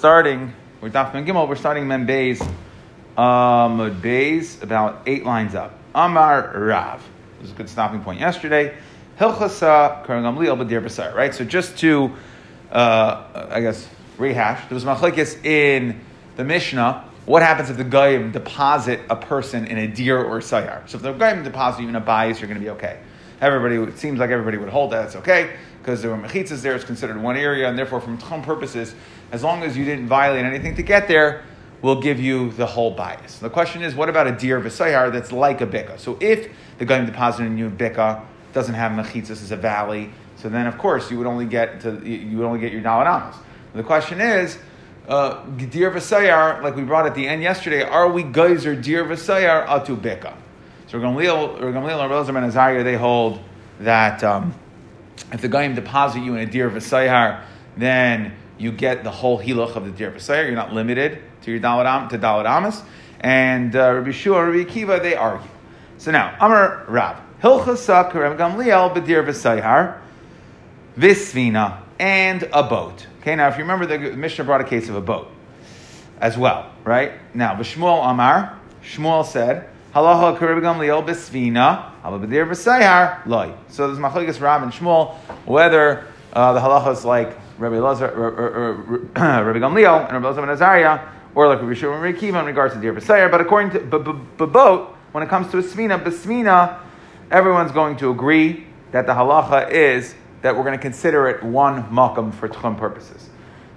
starting with Daf Gimel, we're starting Mem Beis, um, Beis, about eight lines up. Amar Rav. This is a good stopping point yesterday. Hilchasa Karam Gamliel B'dir B'sar, right? So just to, uh, I guess, rehash, there was machlekes in the Mishnah. What happens if the goyim deposit a person in a deer or a sayar? So if the goyim deposit you in a bias, you're going to be okay. Everybody, it seems like everybody would hold that. It's okay because there were mechitzas there. It's considered one area, and therefore, from tchum purposes, as long as you didn't violate anything to get there, we'll give you the whole bias. The question is, what about a deer v'sayar that's like a bika? So if the guy deposited in you a bika doesn't have mechitzas as a valley, so then of course you would only get to you would only get your dalaramas. The question is. Uh, deer v'sayar, like we brought at the end yesterday, are we geyser deer v'sayar atu bika? So Gamliel, Gamliel and and Azariah, they hold that um, if the Goyim deposit you in a deer v'sayar, then you get the whole hiloch of the deer v'sayar. You're not limited to your daladam to daladamas. And uh, Rabbi Shua, Rabbi Akiva, they argue. So now, Amar Rab, Hilchasa Karem Gamliel b'dir v'sayar, visvina, and a boat. Okay, now if you remember, the Mishnah brought a case of a boat as well, right? Now, V'shmuel Amar, Shmuel said, Halacha Karem Gamliel b'svina, b'dir v'sayar, loy. So there's Machlekes Rab and Shmuel, whether uh, the halacha is like Rabbi Lazar, Rabbi Gamliel, and Rabbi Lazar ben Azariah, or like Rabbi Shimon Rabbi Kiva in regards to Dir B'Sayer. But according to boat, when it comes to a svina, B'svina, everyone's going to agree that the halacha is that we're going to consider it one makam for tchum purposes.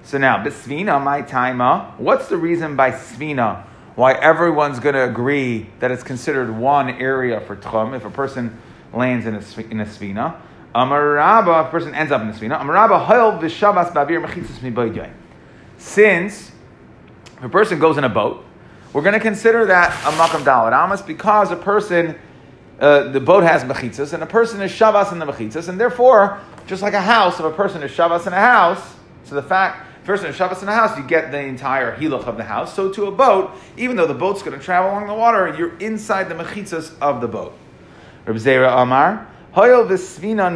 So now, B'svina, my taima, what's the reason by svina why everyone's going to agree that it's considered one area for tchum if a person lands in a, in a? Amaraba, a person ends up in the Svina. Amaraba, Hayel v'shavas ba'avir mechitzas mi'baydyay. Since if a person goes in a boat, we're going to consider that a makam dalad amas because a person, uh, the boat has mechitzas, and a person is shavas in the mechitzas, and therefore, just like a house, if a person is shavas in a house, so the fact, person is shavas in a house, you get the entire hiluch of the house. So to a boat, even though the boat's going to travel along the water, you're inside the mechitzas of the boat. Reb Zera Amar, V'svina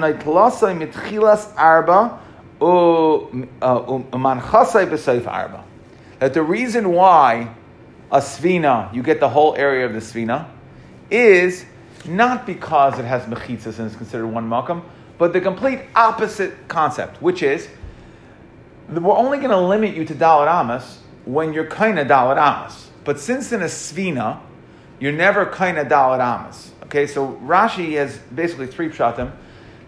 mitchilas arba umanchasai uh, b'seif arba. That the reason why a svina, you get the whole area of the svina, is not because it has mechitzas and is considered one makam, but the complete opposite concept, which is we're only going to limit you to dalad amas when you're kind of dalad amas. But since in a svina, you're never kind of dalad amas. Okay, so Rashi has basically three pshatim.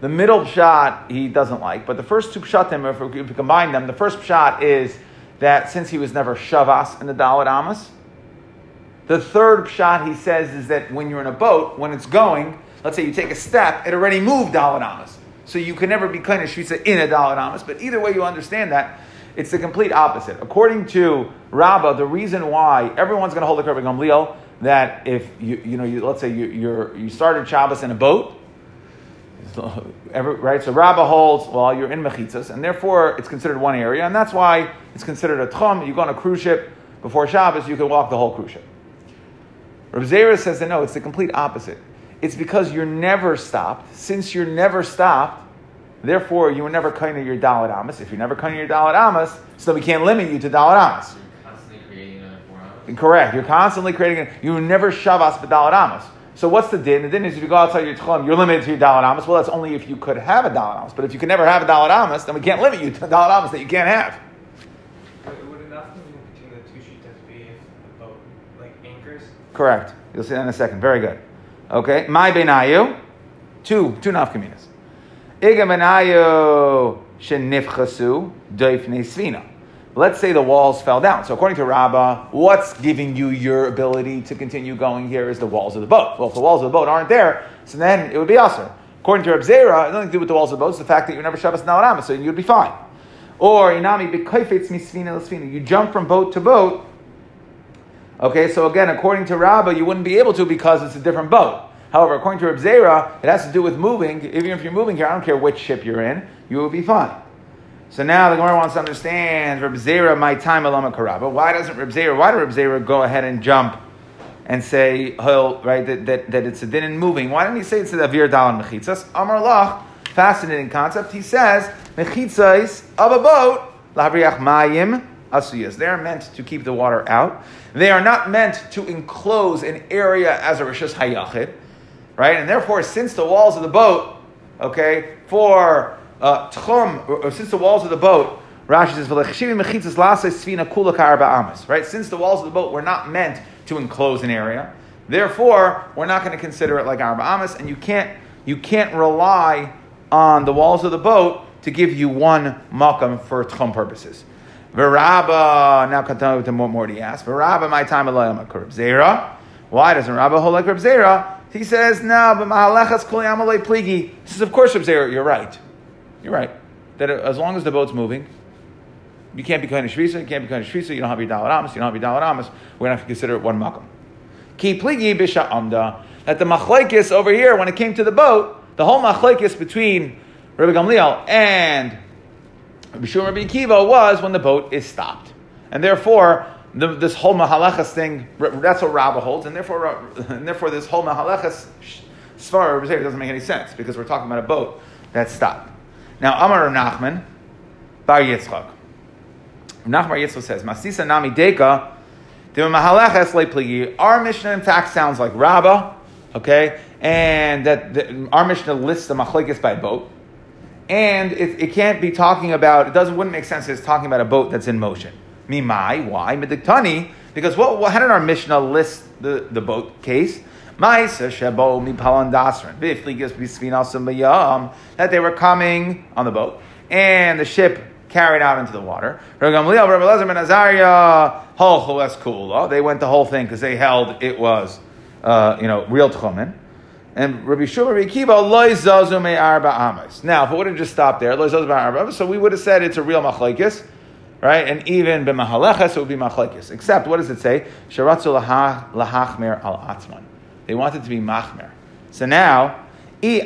The middle pshat he doesn't like, but the first two pshatim, if we, if we combine them, the first pshat is that since he was never shavas in the Dalit Amas, the third pshat he says is that when you're in a boat, when it's going, let's say you take a step, it already moved Dalit Amas. So you can never be kind of shvitza in a Dalit Amas, but either way you understand that, it's the complete opposite. According to Rabbah, the reason why everyone's going to hold the Kirby Gamliel that if you, you know, you, let's say you, you're, you started Shabbos in a boat, every, right? So Rabbah holds, well, you're in Mechitzas, and therefore it's considered one area, and that's why it's considered a Tchum. You go on a cruise ship before Shabbos, you can walk the whole cruise ship. Rav Zera says that no, it's the complete opposite. It's because you're never stopped. Since you're never stopped, therefore you were never of your Dalit Amas. If you're never of your Dalit Amas, so we can't limit you to Dalit Amas. Correct. You're constantly creating it. You never shavas b'dalat amas. So what's the din? The din is if you go outside your tchulim, you're limited to your dalat. Well, that's only if you could have a dalat. But if you can never have a dalat then we can't limit you to dalat that you can't have. Would enough between the two sheetas be if like anchors? Correct. You'll see that in a second. Very good. Okay. My benayu, two two nafkaminas. Iga benayu shenifchasu doifne svina. Let's say the walls fell down. So according to Rabbah, what's giving you your ability to continue going here is the walls of the boat. Well, if the walls of the boat aren't there, so then it would be usher. According to Reb Zera, it nothing to do with the walls of the boat. It's the fact that you never Shabbos Nalarama, so you'd be fine. Or inami b'koifetz misfina l'sfina. You jump from boat to boat. Okay, so again, according to Rabbah, you wouldn't be able to because it's a different boat. However, according to Reb Zera, it has to do with moving. Even if you're moving here, I don't care which ship you're in, you will be fine. So now the Gemara wants to understand Reb Zera, my time alama karaba. Why doesn't Reb Zera, why did Reb Zera go ahead and jump and say, right, that, that, that it's a din in moving? Why didn't he say it's a avir dalan mechitzas? Amar lach, fascinating concept. He says, mechitzas of a boat, labriach mayim, asuyas. They are meant to keep the water out. They are not meant to enclose an area as a rishus hayachid, right? And therefore, since the walls of the boat, okay, for uh, tchum, or, or since the walls of the boat Rashi says, Right? Since the walls of the boat were not meant to enclose an area, therefore we're not going to consider it like arba amas, and you can't you can't rely on the walls of the boat to give you one makam for tchum purposes. Veraba now continue to Morty asks. Veraba my time alayam zera. Why doesn't Rabba hold like Zera? He says no, but mahalechas kol yamalei pligi. He says of course Reb you're right. You're right. That as long as the boat's moving, you can't be kind of shvisa, you can't be kind of shvisa, you don't have your dalat amas, you don't have your dalat amas, we're going to have to consider it one makam. Ki pligi bisha amda. That the machlaikis over here, when it came to the boat, the whole machlaikis between Rabbi Gamliel and Rabbi Shimon Rabbi was when the boat is stopped. And therefore, the, this whole mahalachas thing, that's what Rabbah holds, and therefore, and therefore this whole mahalachas svar doesn't make any sense because we're talking about a boat that's stopped. Now, Amar Nachman, Bar Yitzchak. Nachmar Yitzchak says, Masisa Nami Deka, our Mishnah in fact sounds like Rabbah, okay, and that the, our Mishnah lists the machlekes by boat, and it, it, can't be talking about. It doesn't wouldn't make sense. It's talking about a boat that's in motion. Mimai, why? Midiktani, because what, what? How did our Mishnah list the, the boat case? That they were coming on the boat, and the ship carried out into the water. They went the whole thing because they held it was, uh, you know, real tchumen. And Rabbi Shua Rabbi Kiva. Now, if it would have just stopped there, so we would have said it's a real machlekes, right? And even b'mahaleches it would be machlekes. Except, what does it say? Sharatzu lahachmer al atzman. They wanted to be machmer. So now if you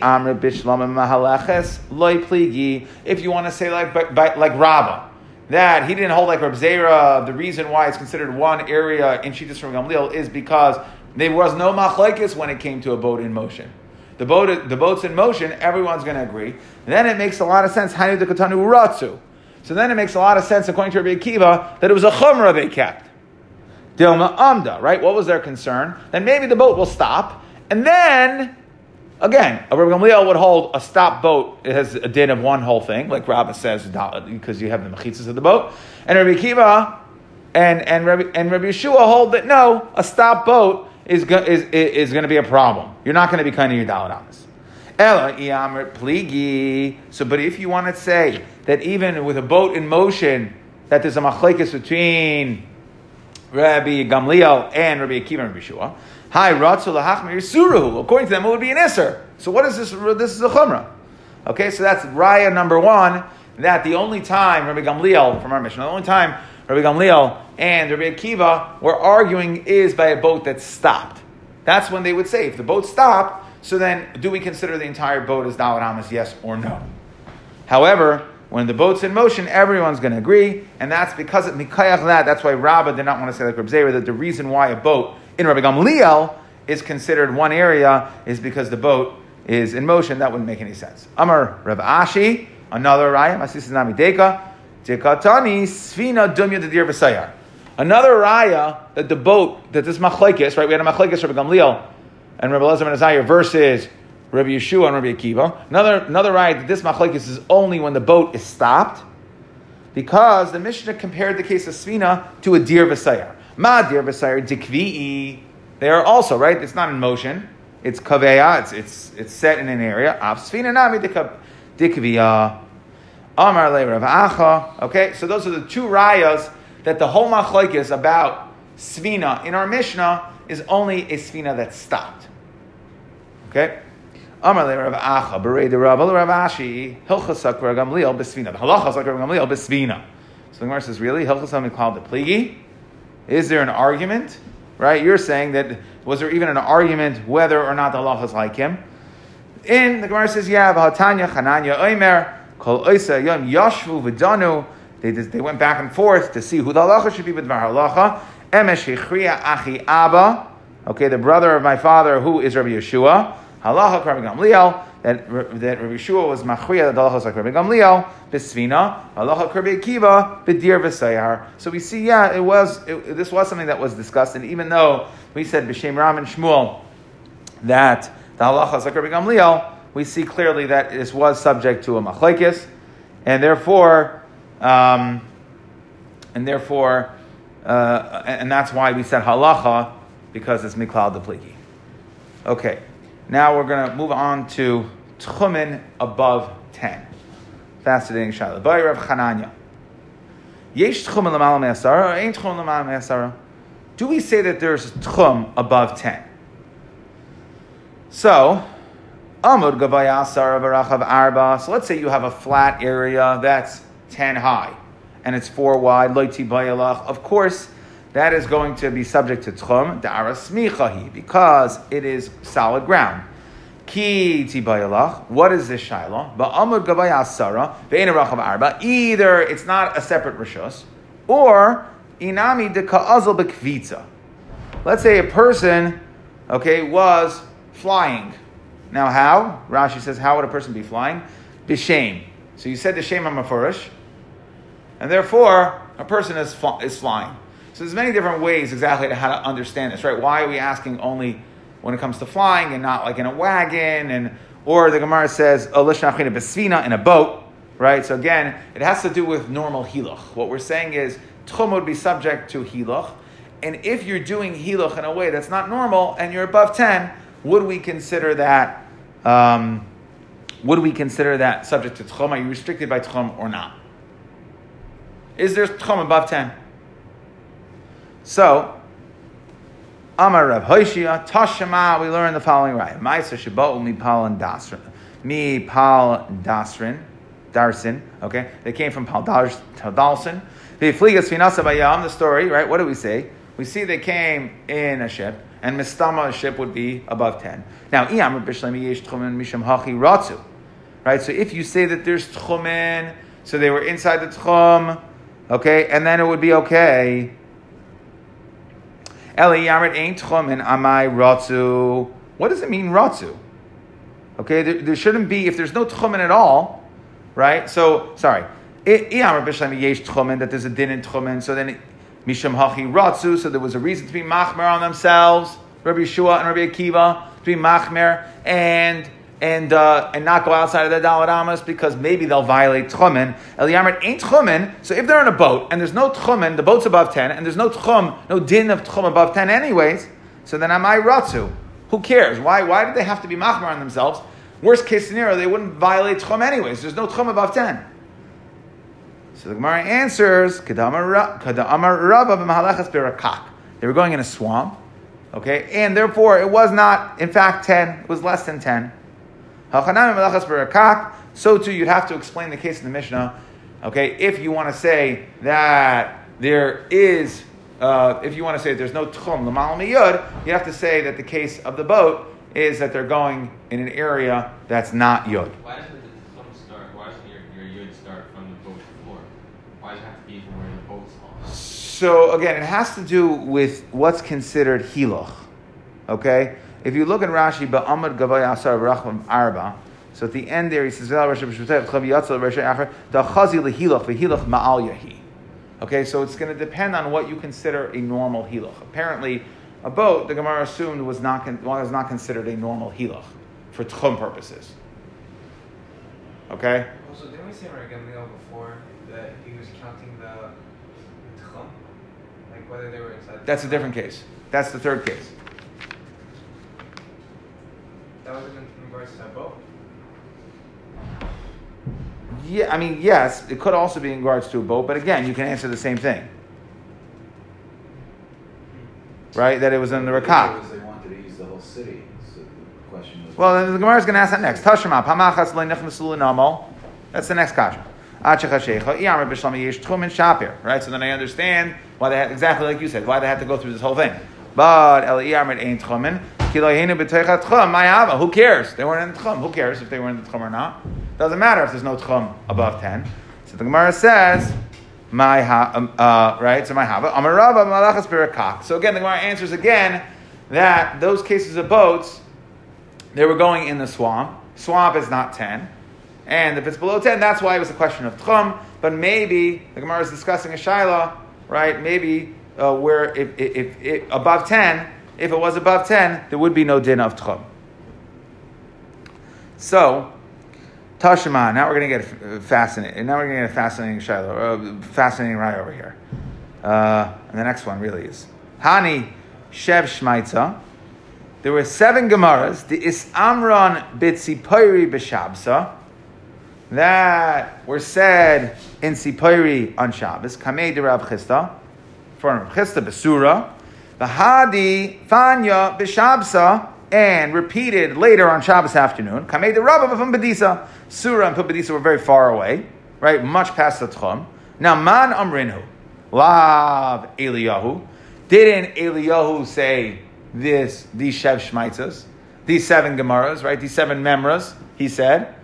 want to say like like Rabbah, that he didn't hold like Reb Zera, the reason why it's considered one area in Shittas from Gamliel is because there was no machlekes when it came to a boat in motion. The boat, the boat's in motion, everyone's going to agree. then it makes a lot of sense. Hani de katanu ratzu. So then it makes a lot of sense, according to Rabbi Akiva, that it was a chumrah they kept. Dilma amda, right? What was their concern? Then maybe the boat will stop, and then Again, Rabbi Gamliel would hold a stop boat. It has a din of one whole thing, like Rabbi says, because you have the mechitzas of the boat. And Rabbi Kiva and and Rabbi, and Rabbi Yeshua hold that no, a stop boat is is is going to be a problem. You're not going to be kind of your daladamas. Ella iamr pligi. So, but if you want to say that even with a boat in motion, that there's a machlekes between Rabbi Gamliel and Rabbi Akiva and Rabbi Yeshua. Hi, Ratzu suruhu. According to them, it would be an isser. So what is this? This is a chumrah. Okay, so that's raya number one. That the only time Rabbi Gamliel from our mission, the only time Rabbi Gamliel and Rabbi Akiva were arguing is by a boat that stopped. That's when they would say, if the boat stopped, so then do we consider the entire boat as Dawud Amas, yes or no? However, when the boat's in motion, everyone's going to agree, and that's because of Mikayach that. That's why Rabbah did not want to say like Rabbi Zera, that the reason why a boat in Rabbi Gamliel is considered one area is because the boat is in motion. That wouldn't make any sense. Amar Rav Ashi, another raya, Masis Nami Deka, Dekatani, Sfina Dumya Dedir V'Sayar. Another raya that the boat, that this machlekes, right? We had a machlekes Rabbi Gamliel and Rabbi Lezer and Azayah versus Rabbi Yeshua and Rabbi Akiva. Another, another raya that this machlekes is only when the boat is stopped because the Mishnah compared the case of Sfina to a deer V'Sayar. Ma dir v'sayir dikvi'i. They are also right. It's not in motion. It's kaveya. It's it's it's set in an area. Av svina nami dikviya. Amar le Rav Acha. Okay, so those are the two rayas that the whole machlokes about svina in our Mishnah is only a svina that's stopped. Okay. Amar le Rav Acha. Berei de Rav Rav Ashi. Hilchasak Rav Gamliel besvina. The halachas like Rav Gamliel besvina. So the Gemara says, really? Hilchasam called the pligi. Is there an argument? Right? You're saying that was there even an argument whether or not the Allah is like him? In the Gemara says, yeah, V'hatanya Chananya Oimer, Kol Oisa Yom Yashvu V'danu. They, they went back and forth to see who the halacha should be with halacha. Emesh Achi Abba. Okay, the brother of my father, who is Rabbi Yeshua. Halacha Rabbi Gamliel. that that Rabbi Shua was machriya the halachas like Rabbi Gamliel besvina halacha Rabbi Akiva bedir v'sayar. So we see, yeah, it was it, this was something that was discussed, and even though we said b'shem Ram and Shmuel that the halachas like Rabbi Gamliel, we see clearly that this was subject to a machlekes, and therefore, um, and therefore, uh, and that's why we said halacha because it's miklal depliki. Okay. Now we're going to move on to tchumen above 10. Fascinating shayla. By Rav Chananya. Yesh tchumen l'mal me'asara or ain't tchumen l'mal me'asara? Do we say that there's tchum above 10? So, Amud gavaya asara v'rachav arba. So let's say you have a flat area that's 10 high and it's 4 wide, loiti bayalach. Of course, that is going to be subject to tchum da'arasmichahi because it is solid ground. Ki tibayalach. What is this shiloh? Ba'amud gabay asara ve'enarachav arba. Either it's not a separate rishos, or inami de ka'azal bekvitza. Let's say a person, okay, was flying. Now, how? Rashi says, how would a person be flying? B'shem. So you said the shem hamafurish, and therefore a person is, is flying. So there's many different ways exactly to how to understand this, right? Why are we asking only when it comes to flying and not like in a wagon? And or the Gemara says besvina in a boat, right? So again, it has to do with normal hiluch. What we're saying is tchum would be subject to hiluch, and if you're doing hiluch in a way that's not normal and you're above ten, would we consider that? Um, would we consider that subject to tchum? Are you restricted by tchum or not? Is there tchum above ten? So, Amar Rav Hoshia, Tashema, we learn the following right. Maisa Shabbat mi pal and dasrin. Mi pal dasrin. Darsin, okay? They came from Pal Dalsin. The Fligas Finasa Bayam, the story, right? What do we say? We see they came in a ship, and Mistama, a ship, would be above 10. Now, Iyam Bishlemi Yesh Tchumen Misham Hachi Ratzu. Right? So if you say that there's Tchumen, so they were inside the Tchum, okay, and then it would be okay. Eli Yared ain't Tchumen Amai Ratzu. What does it mean, Ratzu? Okay, there, there, shouldn't be, if there's no Tchumen at all, right? So, sorry. That there's a din in Tchumen, so then Misham Hachi Ratzu, so there was a reason to be Machmer on themselves, Rabbi Yeshua and Rabbi Akiva, to be Machmer, and and uh, and not go outside of the Dalaramas because maybe they'll violate Tchumen. Eliyamet ain't Tchumen, so if they're in a boat and there's no Tchumen, the boat's above 10, and there's no Tchum, no din of Tchum above 10 anyways, so then am I Ratzu? Who cares? Why, why did they have to be Machmer on themselves? Worst case scenario, they wouldn't violate Tchum anyways. There's no Tchum above 10. So the Gemara answers, They were going in a swamp, okay, and therefore it was not, in fact, 10, it was less than 10. So too, you'd have to explain the case in the Mishnah. Okay, if you want to say that there is, uh, if you want to say that there's no tchum l'mal miyud, you have to say that the case of the boat is that they're going in an area that's not yud. Why doesn't the tchum start? Why doesn't your, your yud start from the boat before? Why does it have to be from where the boat's on? So again, it has to do with what's considered hiloch. Okay, if you look at Rashi, Ba'amad Gavay Asar Racham Arba, so at the end there he says, Okay, so it's going to depend on what you consider a normal hiloch. Apparently, a boat, the Gemara assumed, was not, was not considered a normal hiloch for tchum purposes. Okay? Also, didn't we say Gamliel before that he was counting the tchum? Like whether they were inside That's a different case. That's the third case. That was in regards to that boat. Yeah, I mean, yes, it could also be in regards to a boat, but again, you can answer the same thing. Hmm. Right? That it was in the Rakak. Because they wanted to use the whole city. So the question was. Well, then the Gemara is going to ask that next. Tashma, pamachas namo. That's the next kasha. Right? So then I understand why they had, exactly like you said, why they had to go through this whole thing. But ain't who cares? They weren't in the tchum. Who cares if they were in the tchum or not? Doesn't matter if there's no tchum above 10. So the Gemara says, my ha, um, uh, right? So my hava, amarava malachas birakak. So again, the Gemara answers again that those cases of boats, they were going in the swamp, swamp is not 10. And if it's below 10, that's why it was a question of tchum. But maybe, the Gemara is discussing a shaila, right? Maybe uh, where if, if, if, above 10, if it was above 10, there would be no din of tchum. So, Tashima, now we're going to get fascinating. Now we're going to get a fascinating shaila, uh, fascinating right over here. Uh, and the next one really is Hani Shev Shmaitza. There were seven Gemaras. The Is Amron Bitzipori B'Shabsa that were said in Sipori on Shabbos. Kamei de Rav Chisda, for Rav Chisda Besura. Hadi Fanya B'Shabsa and repeated later on Shabbos afternoon. Kamei de Rav Pumbedisa. Surah and Bedisa were very far away, right? Much past the Tchum. Now Man Amrinhu. Lav Eliyahu. Didn't Eliyahu say this, these Shev Shmaitzas, these seven Gemaras, right? These seven Memras, he said.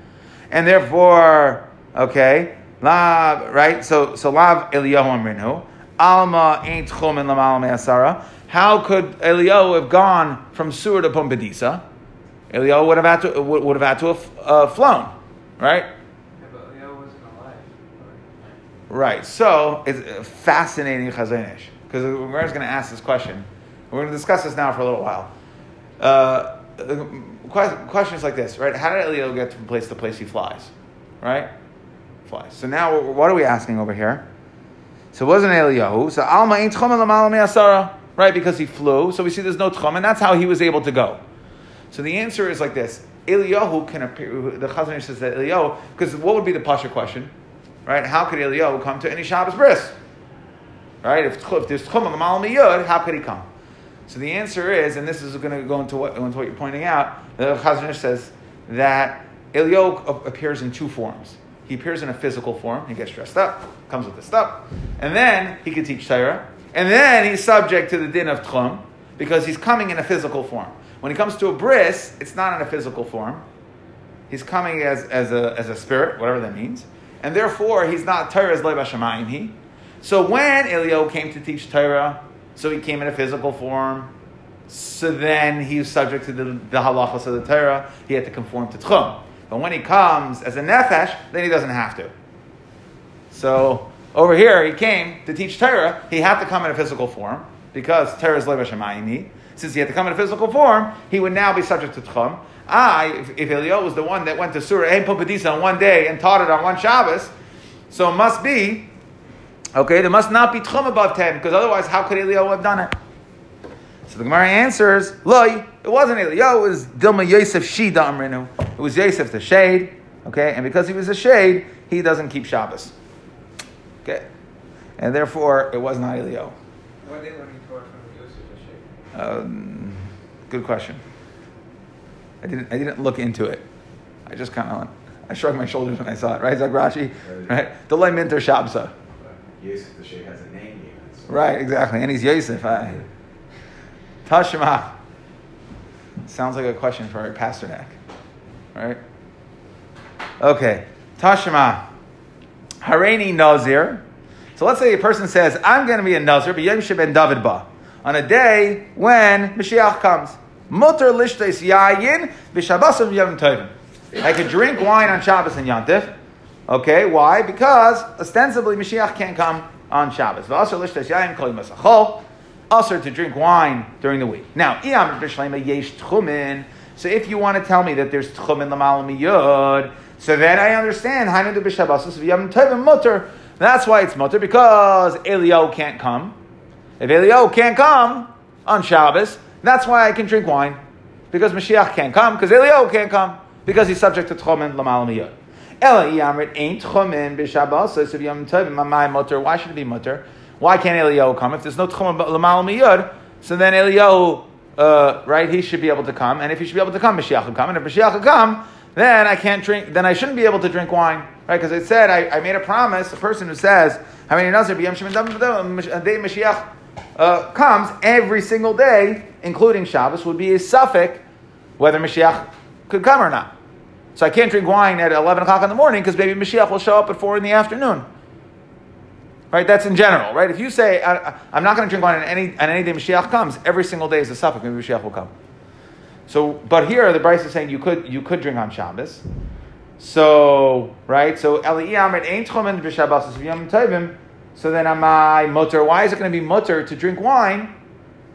And therefore, okay, Lav, right? So, so Lav Eliyahu Amrinu. Alma ain't Chumin Lamal Asara. How could Eliyahu have gone from Surah to Pumbedisa? Eliyahu would have had to, would, would have, had to have uh, flown, right? Yeah, but Elio wasn't alive. Right. So it's fascinating Chazon Ish because we're just going to ask this question. We're going to discuss this now for a little while. Uh, the question is like this, right? How did Eliyahu get from place to place he flies? Right? Flies. So now, what are we asking over here? So it wasn't Eliyahu. So Alma ain't asara, right? Because he flew. So we see there's no tchum, and that's how he was able to go. So the answer is like this: Eliyahu can appear. The Chazon says that Eliyahu, because what would be the pasha question? Right? How could Eliyahu come to any Shabbos bris? Right? If, if there's tchum on the Malam Yud, how could he come? So the answer is, and this is going to go into what, into what you're pointing out, the Chazon says that Eliyahu appears in two forms. He appears in a physical form, he gets dressed up, comes with the stuff, and then he can teach Torah, and then he's subject to the din of Tchum, because he's coming in a physical form. When he comes to a bris, it's not in a physical form. He's coming as, as, a, as a spirit, whatever that means and therefore he's not Torah's Leib Hashemayim he. So when Eliyahu came to teach Torah, so he came in a physical form, so then he was subject to the, the halachas of the Torah, he had to conform to Tchum. But when he comes as a Nefesh, then he doesn't have to. So over here, he came to teach Torah, he had to come in a physical form, because Torah is Leib Hashemayim he. Since he had to come in a physical form, he would now be subject to Tchum. I, if, if Eliyahu was the one that went to Surah Ein Pumbedisa on one day and taught it on one Shabbos, so it must be, okay, there must not be Tchum above 10, because otherwise, how could Eliyahu have done it? So the Gemara answers, Loi, it wasn't Eliyahu, it was Dilma Yosef Shida Amrinu. It was Yosef the shade, okay, and because he was a shade, he doesn't keep Shabbos. Okay, and therefore, it was not Eliyahu. Why they learning Torah from Yosef the shade? Um, good question. I didn't, I didn't look into it. I just kind of, I shrugged my shoulders when I saw it, right? Zag Rashi, right? Delay Minter Shabsa. Yosef, the shade has a name even. So. Right, exactly. And he's Yosef. I, Tashma. Sounds like a question for a Pasternak, right? Okay. Tashma. Hareni Nazir. So let's say a person says, I'm going to be a Nazir, but Yom ben David Ba, on a day when Mashiach comes. Mutter lishtes yayin v'shabbasim yom tovim. I could drink wine on Shabbos and Yantif. Okay, why? Because ostensibly Mashiach can't come on Shabbos. V'asar lishtes yayin kol masachol. Also to drink wine during the week. Now, iyam b'shleima yesh tchumin. So if you want to tell me that there's tchumin l'mal miyud, so then I understand. That's why it's mutter because Eliyahu can't come. If Eliyahu can't come on Shabbos, that's why I can drink wine. Because Mashiach can't come, because Eliyahu can't come, because he's subject to Tchomen Lamal Miyot. Ela Yamrit ain't Tchomen b'Shabbos, so if Yom Tovim Mamai Mutter, why should it be Mutter? Why can't Eliyahu come? If there's no Tchomen Lamal Miyot, so then Eliyahu, uh, right, he should be able to come, and if he should be able to come, Mashiach will come, and if Mashiach will come, then I can't drink, then I shouldn't be able to drink wine, right? Because it said, I, I, made a promise, a person who says, how many Nazir, Shem Mashiach uh, comes every single day, including Shabbos, would be a suffix whether Mashiach could come or not. So I can't drink wine at 11 o'clock in the morning because maybe Mashiach will show up at 4 in the afternoon. Right? That's in general, right? If you say, I, am not going to drink wine on any, on any day Mashiach comes, every single day is a suffix, maybe Mashiach will come. So, but here the Bryce is saying you could you could drink on Shabbos. So right, so. So then am I mutter? Why is it going to be mutter to drink wine?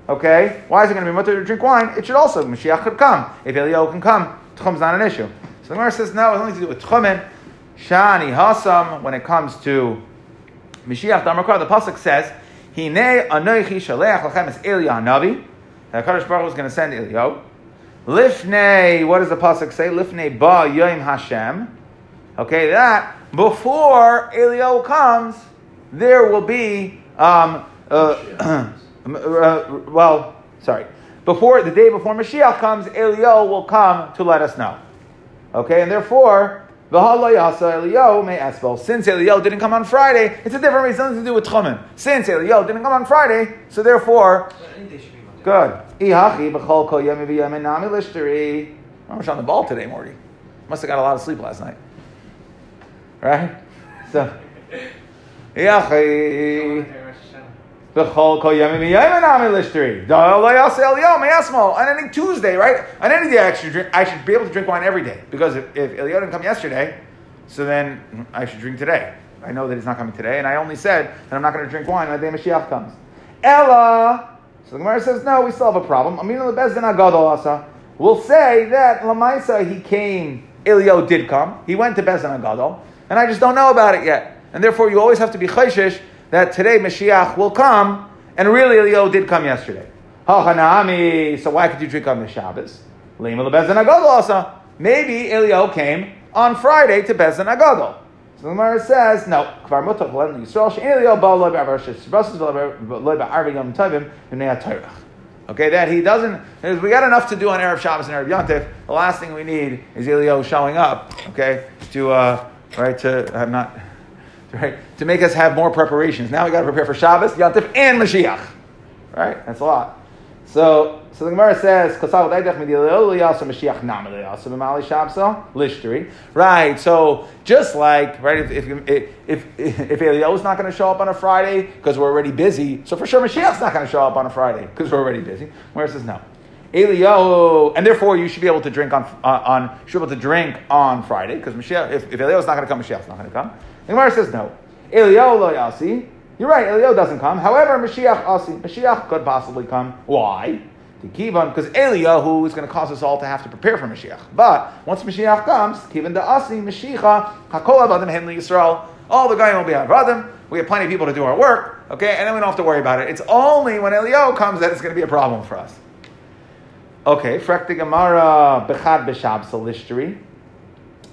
Okay, why is it going to be mutter to drink wine? It should also Mashiach could come if Eliyahu can come. Tchum's not an issue. So the Gemara says no, it's only to do with tchumen. Shani hasam when it comes to Mashiach Damakar, the pasuk says, "Hine anoichi shalech lachem es Eliyahu Navi." That Kadosh Baruch is going to send Eliyahu. Lifnei, what does the pasuk say? Lifnei ba yoim Hashem. Okay, that before Eliyahu comes, there will be um, uh, uh, well, sorry, before the day before Mashiach comes, Eliyahu will come to let us know. Okay, and therefore. Since Eliyahu didn't come on Friday, it's a different reason something to do with Tchumen. Since Eliyahu didn't come on Friday, so therefore. Good. Lishteri. I'm on the ball today, Morty. Must have got a lot of sleep last night. Right? So, Oh, on any Tuesday, right? On any day, I should drink, I should be able to drink wine every day because if, if Eliyahu didn't come yesterday, so then I should drink today. I know that he's not coming today, and I only said that I'm not going to drink wine when the day Mashiach comes. Ella. So the Gemara says, no, we still have a problem. We'll say that Lamaisa he came, Elio did come. He went to Bezdin agadol, and I just don't know about it yet. And therefore, you always have to be chayshish that today Mashiach will come, and really Elio did come yesterday. So why could you drink on the Shabbos? Maybe Elio came on Friday to Bezdin agadol. So the Gemara says, no. Okay, that he doesn't. We got enough to do on Erev Shabbos and Erev Yontif. The last thing we need is Elio showing up. Okay, to uh, right to I'm not right to make us have more preparations. Now we got to prepare for Shabbos, Yontif, and Mashiach. Right, that's a lot. So, so the Gemara says. Right. So just like right, if if if if Eliyahu's not going to show up on a Friday because we're already busy, so for sure Mashiach's not going to show up on a Friday because we're already busy. Gemara says no. Eliyahu, and therefore you should be able to drink on uh, on should be able to drink on Friday because Mashiach. If, if Eliyahu's not going to come, Mashiach's not going to come. The Gemara says no. Eliyahu lo yasi. You're right, Eliyahu doesn't come. However, Mashiach asi. Mashiach could possibly come. Why? Kivan, because Eliyahu is going to cause us all to have to prepare for Mashiach. But once Mashiach comes, Kivan the asi, Mashiach, Hakol Avadim Henli Yisrael, all the guy will be Avadim. We have plenty of people to do our work, okay, and then we don't have to worry about it. It's only when Eliyahu comes that it's going to be a problem for us. Okay, Frek the Gemara Bechad B'Shab Solishteri.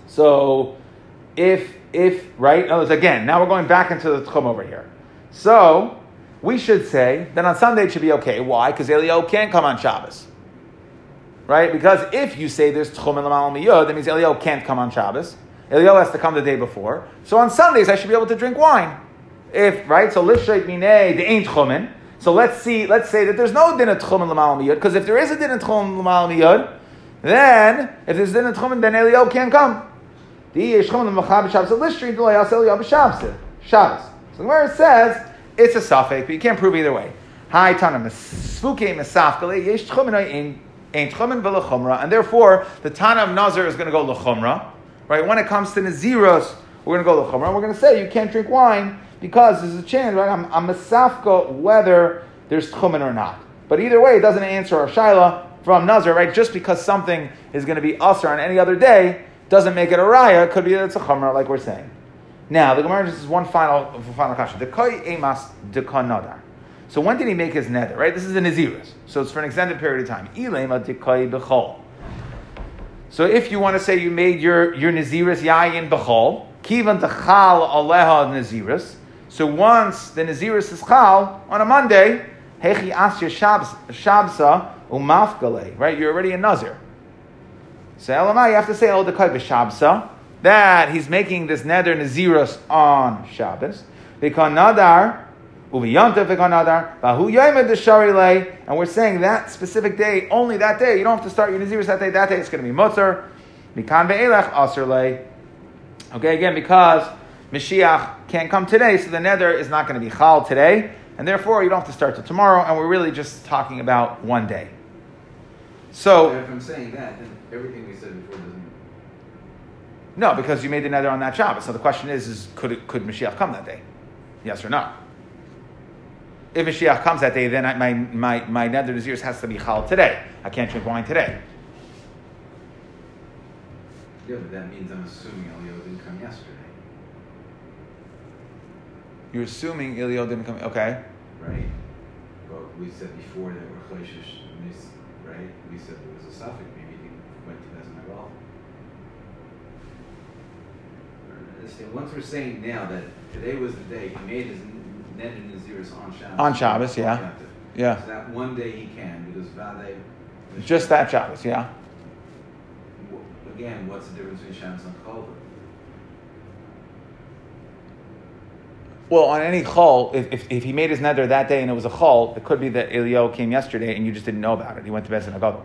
So, if if right, oh, again, now we're going back into the Tchum over here. So we should say that on Sunday it should be okay. Why? Because Eliyahu can't come on Shabbos. Right? Because if you say there's Tchum and Lamal that means Eliyahu can't come on Shabbos. Eliyahu has to come the day before. So on Sundays I should be able to drink wine. If right, so lishreit minei the ain't tchumen. So let's see. Let's say that there's no din of tchumen l'mal miyud. Because if there is a din of tchumen l'mal miyud, then if there's din of tchumen, then Eliyahu can't come. The. Shabbos. So where it says it's a suffix, but you can't prove either way. Hi tanam sfuke mesafkale yesh tchumen in ain't tchumen v'lechumra, and therefore the Tana of Nazar is going to go lechumra. Right? When it comes to Naziros, we're going to go lechumra. And we're going to say you can't drink wine because there's a chance, right? I'm, I'm whether there's tchumen or not. But either way, it doesn't answer our shaila from Nazar, right? Just because something is going to be usher on any other day doesn't make it a raya. It could be that it's a chumrah, like we're saying. Now, the Gemara just is one final final question. The koi emas nadar. So when did he make his nether? Right, this is a naziris, so it's for an extended period of time. Ilema dekoi bechol. So if you want to say you made your your naziris yayin bechol, kivan techal aleha naziris. So once the naziris is chal on a Monday, hechi asya shabsa umafgale. Right, you're already a nazir. So elamai, you have to say oh the b'shabsa that he's making this neder naziros on Shabbos. Because nadar uviyanta nadar vahu yoymed desharilei, and we're saying that specific day, only that day. You don't have to start your naziros that day. That day it's going to be mutzer. Mikan ve'elech aserlei. Okay, again because Mashiach can't come today, so the neder is not going to be chal today, and therefore you don't have to start till tomorrow. And we're really just talking about one day. So if I'm saying that, then everything we said before doesn't. no, because you made the nether on that Shabbos. So the question is, is could it, could Mashiach come that day? Yes or no? If Mashiach comes that day, then I, my my my nether Naziris has to be chal today. I can't drink wine today. Yeah, but that means I'm assuming Elio didn't come yesterday, You're assuming Ilio didn't come. Okay. right? But we said before that we're Chlaishish, right? We said there was a suffix, maybe he went to. Understand, once we're saying now that today was the day he made his net and Naziris on Shabbos. On Shabbos, yeah. Yeah. So that one day he can, because Vade. Just that Shabbos, yeah. Again, what's the difference between Shabbos and Chol? Well, on any chol, if, if, if he made his nether that day and it was a chol, it could be that Ilio came yesterday and you just didn't know about it. He went to Bezin Agadol.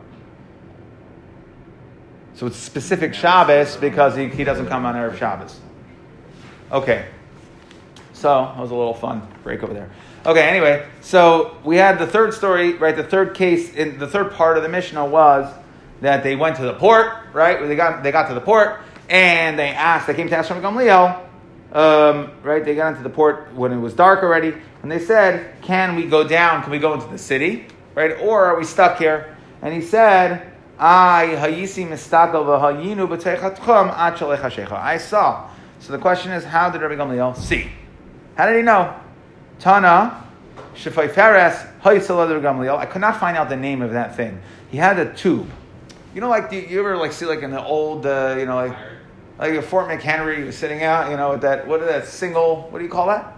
So it's specific Shabbos because he, he doesn't come on Erev Shabbos. Okay. So that was a little fun break over there. Okay, anyway, so we had the third story, right? The third case in the third part of the Mishnah was that they went to the port, right? They got they got to the port and they asked, they came to ask from Gamliel, um, right? They got into the port when it was dark already, and they said, "Can we go down? Can we go into the city, right? Or are we stuck here?" And he said, "I I saw. So the question is, how did Rabbi Gamliel see? How did he know? Tana, Haysal Gamliel. I could not find out the name of that thing. He had a tube. You know, like you ever like see like in the old, uh, you know, like like Fort McHenry was sitting out, you know, with that what is that single? What do you call that?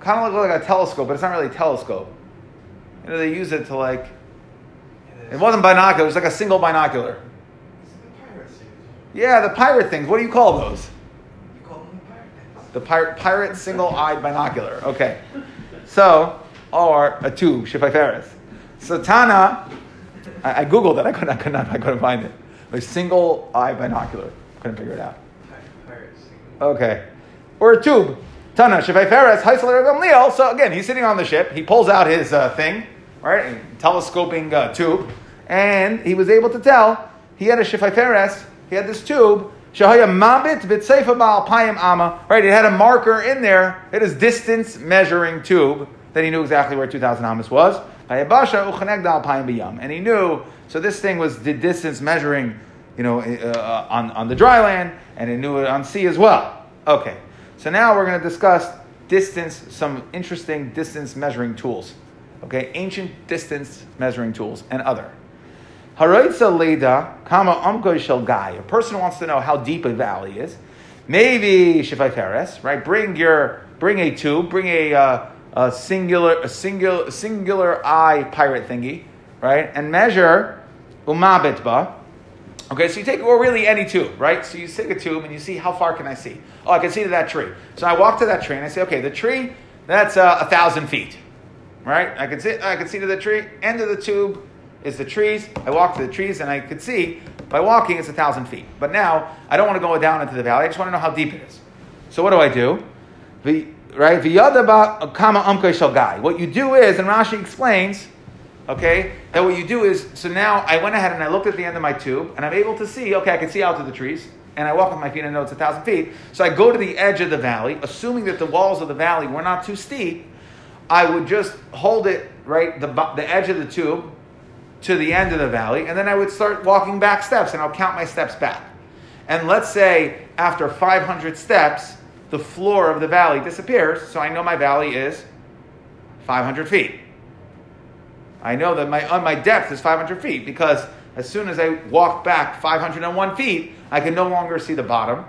Kind of look like a telescope, but it's not really a telescope. You know, they use it to like. It wasn't binocular. It was like a single binocular. Yeah, the pirate things. What do you call those? You call them the pirate. The pirate, pirate single-eyed binocular. Okay. So, or a tube, Shifai Ferris. So Tana, I, I googled it. I couldn't. I could not. I couldn't find it. A single-eye binocular. Couldn't figure it out. Okay. Or a tube. Tana, Shifai Ferris, Haisler Gamliel. So again, he's sitting on the ship. He pulls out his uh, thing, right, telescoping uh, tube, and he was able to tell he had a Shifai Ferris. He had this tube. Shahaya Mabit Vitseifa Baal Payim Ama. Right, it had a marker in there. It is distance measuring tube that he knew exactly where 2,000 Amas was. And he knew, so this thing was the distance measuring, you know, uh, on, on the dry land, and it knew it on sea as well. Okay, so now we're going to discuss distance, some interesting distance measuring tools. Okay, ancient distance measuring tools and other. Haroitza leda kama umkoy shel guy. A person wants to know how deep a valley is. Maybe shifai feres, right? Bring your bring a tube, bring a, uh, a singular a singular singular eye pirate thingy, right? And measure umabitba. Okay, so you take or really any tube, right? So you take a tube and you see how far can I see? Oh, I can see to that tree. So I walk to that tree and I say, okay, the tree that's uh, a thousand feet, right? I can see I can see to the tree. End of the tube is the trees. I walk to the trees and I could see by walking it's a thousand feet. But now I don't want to go down into the valley. I just want to know how deep it is. So what do I do? The right v'yadaba kama umkay shel guy. What you do is, and Rashi explains, okay, that what you do is. So now I went ahead and I looked at the end of my tube and I'm able to see. Okay, I can see out to the trees. And I walk with my feet and I know it's a thousand feet. So I go to the edge of the valley, assuming that the walls of the valley were not too steep. I would just hold it right the the edge of the tube to the end of the valley, and then I would start walking back steps, and I'll count my steps back. And let's say after 500 steps, the floor of the valley disappears, so I know my valley is 500 feet. I know that my on my depth is 500 feet because as soon as I walk back 501 feet, I can no longer see the bottom.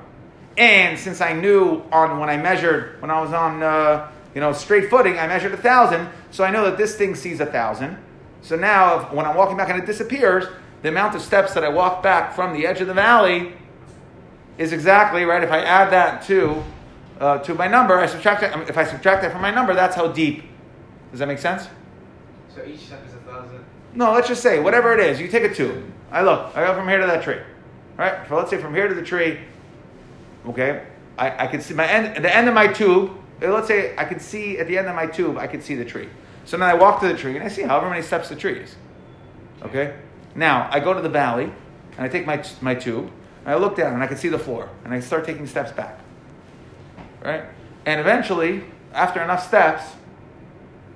And since I knew on when I measured when I was on uh, you know straight footing, I measured a thousand, so I know that this thing sees a thousand. So now, if, when I'm walking back and it disappears, the amount of steps that I walk back from the edge of the valley is exactly right. If I add that to uh, to my number, I subtract that. If I subtract that from my number, that's how deep. Does that make sense? So each step is a thousand. No, let's just say whatever it is. You take a tube. I look. I go from here to that tree. Right. So let's say from here to the tree. Okay. I, I can see my end. The end of my tube. uh, Let's say I can see at the end of my tube. I can see the tree. So then I walk to the tree and I see however many steps the tree is. Okay. Now, I go to the valley, and I take my, my tube, and I look down, and I can see the floor, and I start taking steps back. Right? And eventually, after enough steps,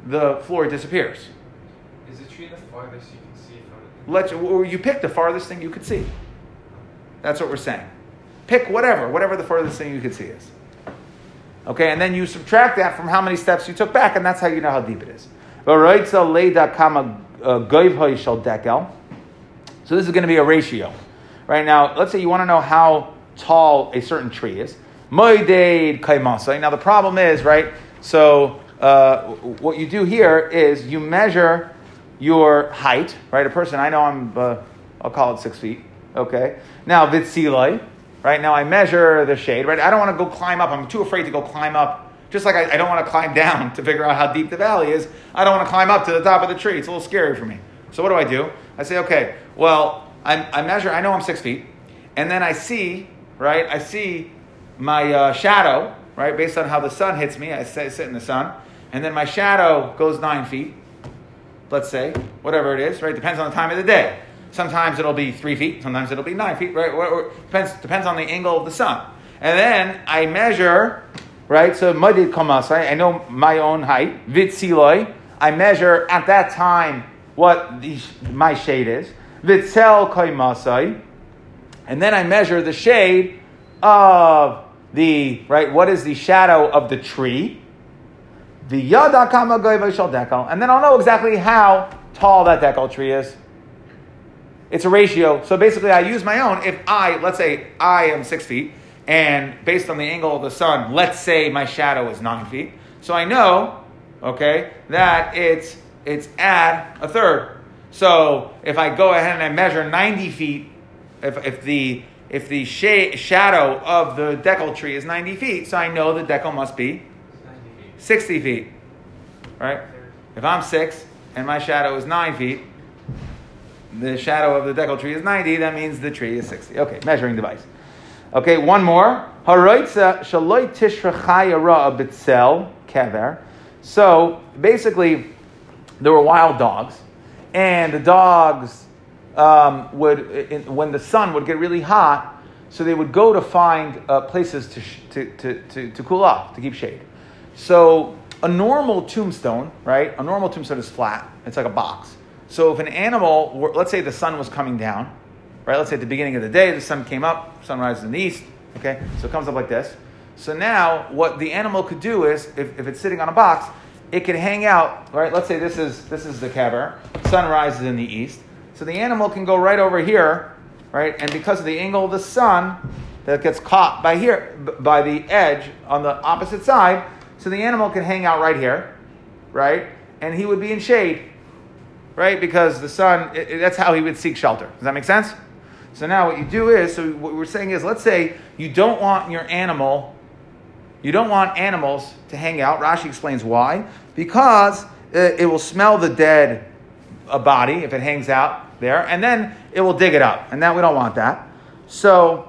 the floor disappears. Is the tree the farthest you can see from? Let you, or you pick the farthest thing you could see. That's what we're saying. Pick whatever, whatever the farthest thing you could see is. Okay, and then you subtract that from how many steps you took back, and that's how you know how deep it is. uh, So this is going to be a ratio. Right now, let's say you want to know how tall a certain tree is. Now the problem is, right? So uh, what you do here is you measure your height, right? A person, I know I'm, uh, I'll call it six feet, okay? Now, vitsilai, right? Now I measure the shade, right? I don't want to go climb up. I'm too afraid to go climb up. Just like I, I don't want to climb down to figure out how deep the valley is, I don't want to climb up to the top of the tree. It's a little scary for me. So what do I do? I say, okay, well, I, I measure, I know I'm six feet, and then I see, right? I see my uh, shadow, right? Based on how the sun hits me, I sit, sit in the sun, and then my shadow goes nine feet, let's say, whatever it is, right? Depends on the time of the day. Sometimes it'll be three feet, sometimes it'll be nine feet, right? Or, or, depends, depends on the angle of the sun. And then I measure, right? So madid kamasai, I know my own height, vitsiloi. I measure at that time what the, my shade is. Vitzel kaimasai. And then I measure the shade of the, right, what is the shadow of the tree? The yada kama shal dekel. And then I'll know exactly how tall that dekel tree is. It's a ratio. So basically, I use my own. If I, let's say I am six feet, and based on the angle of the sun, let's say my shadow is nine feet. So I know, okay, that it's it's at a third. So if I go ahead and I measure 90 feet, if, if the if the shade, shadow of the dekel tree is 90 feet, so I know the dekel must be 60 feet. Right? If I'm six and my shadow is nine feet, the shadow of the dekel tree is 90, that means the tree is 60. Okay, measuring device. Okay, one more. Kever. So basically, there were wild dogs, and the dogs um, would, when the sun would get really hot, so they would go to find uh, places to, sh- to, to, to, to cool off, to keep shade. So a normal tombstone, right? A normal tombstone is flat. It's like a box. So if an animal, were, let's say the sun was coming down, right? Let's say at the beginning of the day, the sun came up, sun rises in the east, okay? So it comes up like this. So now what the animal could do is, if, if it's sitting on a box, it can hang out, right? Let's say this is, this is the kever, sun rises in the east. So the animal can go right over here, right? And because of the angle of the sun that gets caught by here, by the edge on the opposite side, so the animal can hang out right here, right? And he would be in shade, right? Because the sun, it, it, that's how he would seek shelter. Does that make sense? So now what you do is, so what we're saying is, let's say you don't want your animal, you don't want animals to hang out. Rashi explains why. Because it, it will smell the dead a body if it hangs out there, and then it will dig it up. And that we don't want that. So,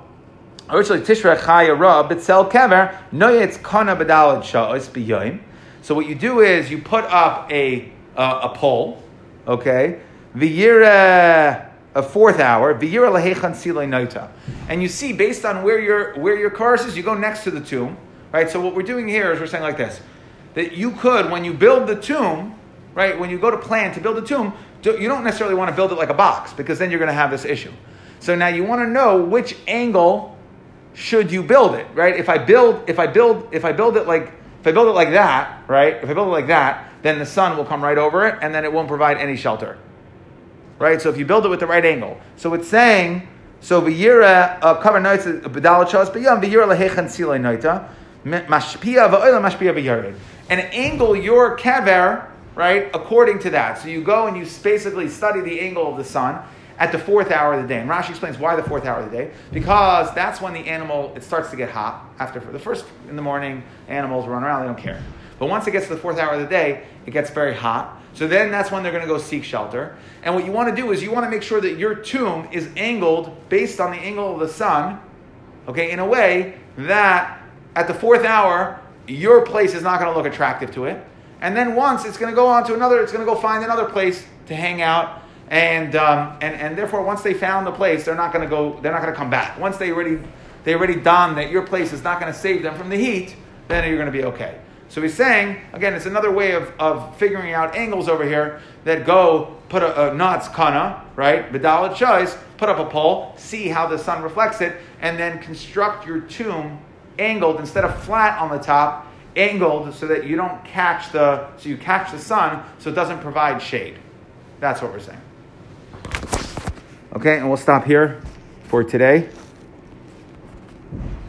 originally, Tishra Chaya Ra, Bitzel Kever, Noyetz Kana Badalad Sha'os Biyoim. So what you do is you put up a, uh, a pole, okay? V'yira, a fourth hour, v'yira lahechan silay noita. And you see, based on where your, where your course is, you go next to the tomb, right? So what we're doing here is we're saying like this, that you could, when you build the tomb, right, when you go to plan to build a tomb, you don't necessarily want to build it like a box because then you're going to have this issue. So now you want to know which angle should you build it, right? If I build, if I build, if I build it like, if I build it like that, right? If I build it like that, then the sun will come right over it, and then it won't provide any shelter, right? So if you build it with the right angle, so it's saying, so v'yira uh, cover notes b'dalat shas b'yam v'yira lehechan silay noita mashpia v'oila mashpia v'yarid, and angle your kever right according to that. So you go and you basically study the angle of the sun at the fourth hour of the day. And Rashi explains why the fourth hour of the day. Because that's when the animal, it starts to get hot. After the first in the morning, animals run around, they don't care. But once it gets to the fourth hour of the day, it gets very hot. So then that's when they're going to go seek shelter. And what you want to do is you want to make sure that your tomb is angled based on the angle of the sun, okay, in a way that at the fourth hour, your place is not going to look attractive to it. And then once it's going to go on to another, it's going to go find another place to hang out and um, and and therefore once they found the place, they're not going to go. They're not going to come back. Once they already they already done that your place is not going to save them from the heat, then you're going to be okay. So he's saying again, it's another way of, of figuring out angles over here that go put a, a knots kana right, bedalit choice, put up a pole, see how the sun reflects it, and then construct your tomb angled instead of flat on the top, angled so that you don't catch the so you catch the sun so it doesn't provide shade. That's what we're saying. Okay, and we'll stop here for today.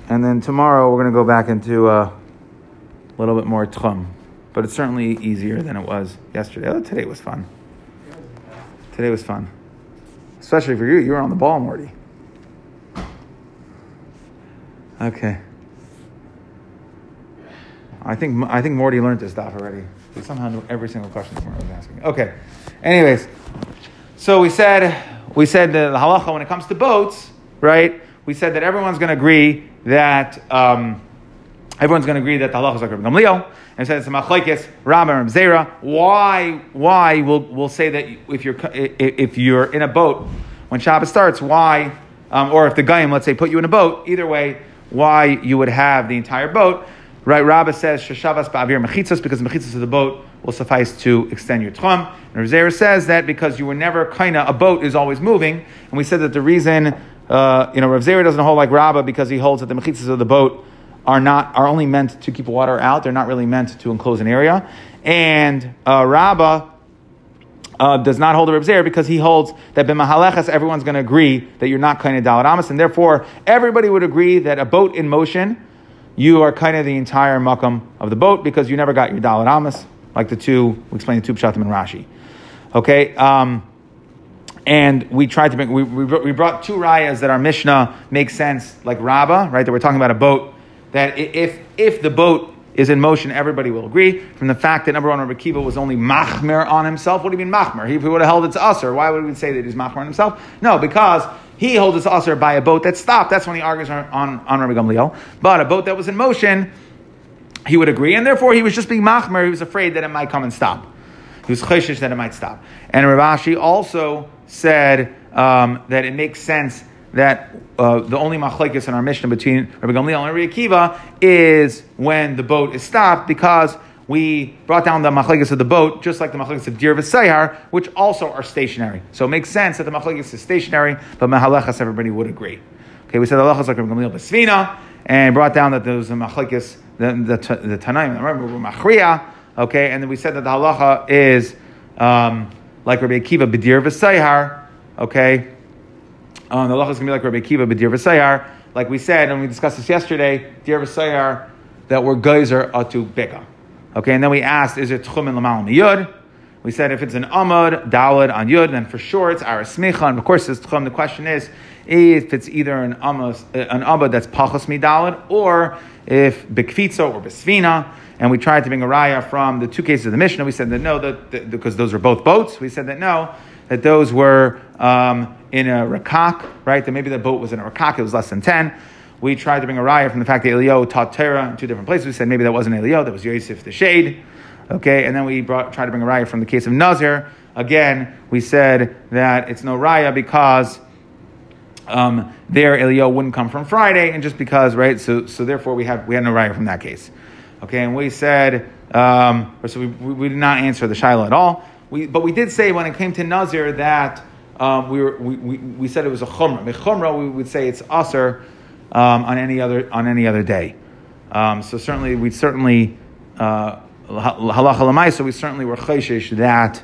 And then tomorrow we're going to go back into uh, a little bit more tchum. But it's certainly easier than it was yesterday. Oh, today was fun. Today was fun. Especially for you. You were on the ball, Morty. Okay. I think I think Morty learned this stuff already. He somehow knew every single question Morty was asking. Okay. Anyways, so we said we said the halacha when it comes to boats, right? We said that everyone's going to agree that um, everyone's going to agree that the halacha is like Rabbi Gamliel, and said it's a machlekes Zera. Why? Why we'll we'll say that if you're if you're in a boat when Shabbat starts, why? Um, or if the Gaim, let's say, put you in a boat, either way, why you would have the entire boat. Right, Rabbah says, Shashavas ba'avir mechitzas, because mechitzas of the boat will suffice to extend your tchum. And Zera says that because you were never kinda, a boat is always moving. And we said that the reason, uh, you know, Rav Zera doesn't hold like Rabbah because he holds that the mechitzas of the boat are not, are only meant to keep water out. They're not really meant to enclose an area. And uh, Rabbah uh, does not hold the Reb Zer because he holds that b'mahalechas everyone's going to agree that you're not kind of dalaramas, and therefore everybody would agree that a boat in motion, you are kind of the entire makam of the boat because you never got your dalaramas, like the two we explained the two pshatim and Rashi. Okay. Um, and we tried to make, we, we, we brought two rayas that our Mishnah makes sense, like Rabbah, right? That we're talking about a boat, that if, if the boat is in motion, everybody will agree. From the fact that number one, Rabbi Kiva was only machmer on himself. What do you mean machmer? He, if he would have held it to usher, why would we say that he's machmer on himself? No, because he holds it to usher by a boat that stopped. That's when he argues on, on, on Rabbi Gamliel. But a boat that was in motion, he would agree, and therefore he was just being machmer. He was afraid that it might come and stop. He was chayshish that it might stop. And Rav Ashi also said um, that it makes sense that uh, the only machlekes in our Mishnah between Rabbi Gamliel and Rabbi Akiva is when the boat is stopped because we brought down the machlekes of the boat, just like the machlekes of Dir V'Sayar, which also are stationary. So it makes sense that the machlekes is stationary, but mahalechas everybody would agree. Okay, we said the halachas like Rabbi Gamliel Besvina, and brought down that there was a machlekes, the, the, the Tanaim, remember, Machriya, okay, and then we said that the halacha is um, like Rabbi Akiva B'Dir V'Sayar, okay, um, the halacha is going to be like Rabbi Kiva, but Dir V'Sayar, like we said, and we discussed this yesterday, Dir V'Sayar, that we're geyser atu beka. Okay, and then we asked, is it tchum and lamal yud? We said if it's an amud, dalad on yud, then for sure it's arasmicha. And of course, it's tchum. The question is if it's either an amud, an amud that's pachos midalad, or if bekvitzo or besvina. And we tried to bring a raya from the two cases of the Mishnah. We said that no, that, because those were both boats. We said that no, that those were um, in a rakak, right? That maybe the boat was in a rakak, it was less than 10. We tried to bring a raya from the fact that Elio taught Torah in two different places. We said maybe that wasn't Elio, that was Yosef the shade. Okay, and then we brought, tried to bring a raya from the case of Nazir. Again, we said that it's no raya because um, there Elio wouldn't come from Friday, and just because, right? So, so therefore we had we had no raya from that case. Okay, and we said, um, so we, we, did not answer the Shiloh at all. We, but we did say when it came to Nazir that um, we, were, we, we, we, said it was a chumrah. Mechumrah, we would say it's aser um, on any other on any other day. Um, so certainly, we certainly uh, halacha lemaisa. We certainly were chayshish that,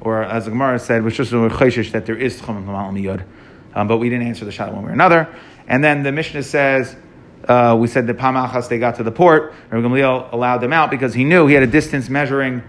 or as the Gemara said, which just were that there is tchum miyud. Um, but we didn't answer the shot one way or another. And then the Mishnah says. Uh, we said that Pamachas they got to the port, Rabbi Gamliel allowed them out because he knew he had a distance measuring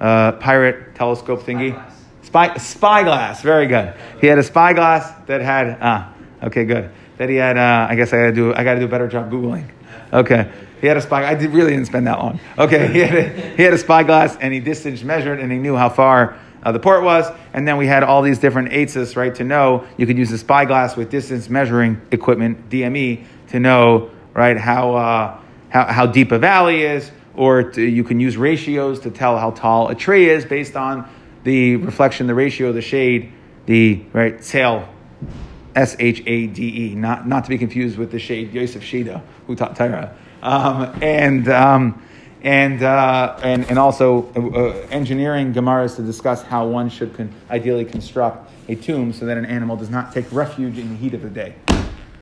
uh, pirate telescope thingy. Spy, spyglass, very good. He had a spyglass that had ah, okay, good. That he had. Uh, I guess I got to do. I got to do a better job googling. Okay, he had a spy. I did, really didn't spend that long. Okay, he had a, he had a spyglass and he distance measured and he knew how far uh, the port was. And then we had all these different eights, right? To know you could use the spyglass with distance measuring equipment (DME) to know right how uh, how, how deep a valley is, or to, you can use ratios to tell how tall a tree is based on the reflection, the ratio, the shade the right sail, S H A D E, not not to be confused with the shade Yosef Shida who taught Torah, um, and. Um, and, uh, and, and also uh, engineering Gemaras to discuss how one should con- ideally construct a tomb so that an animal does not take refuge in the heat of the day.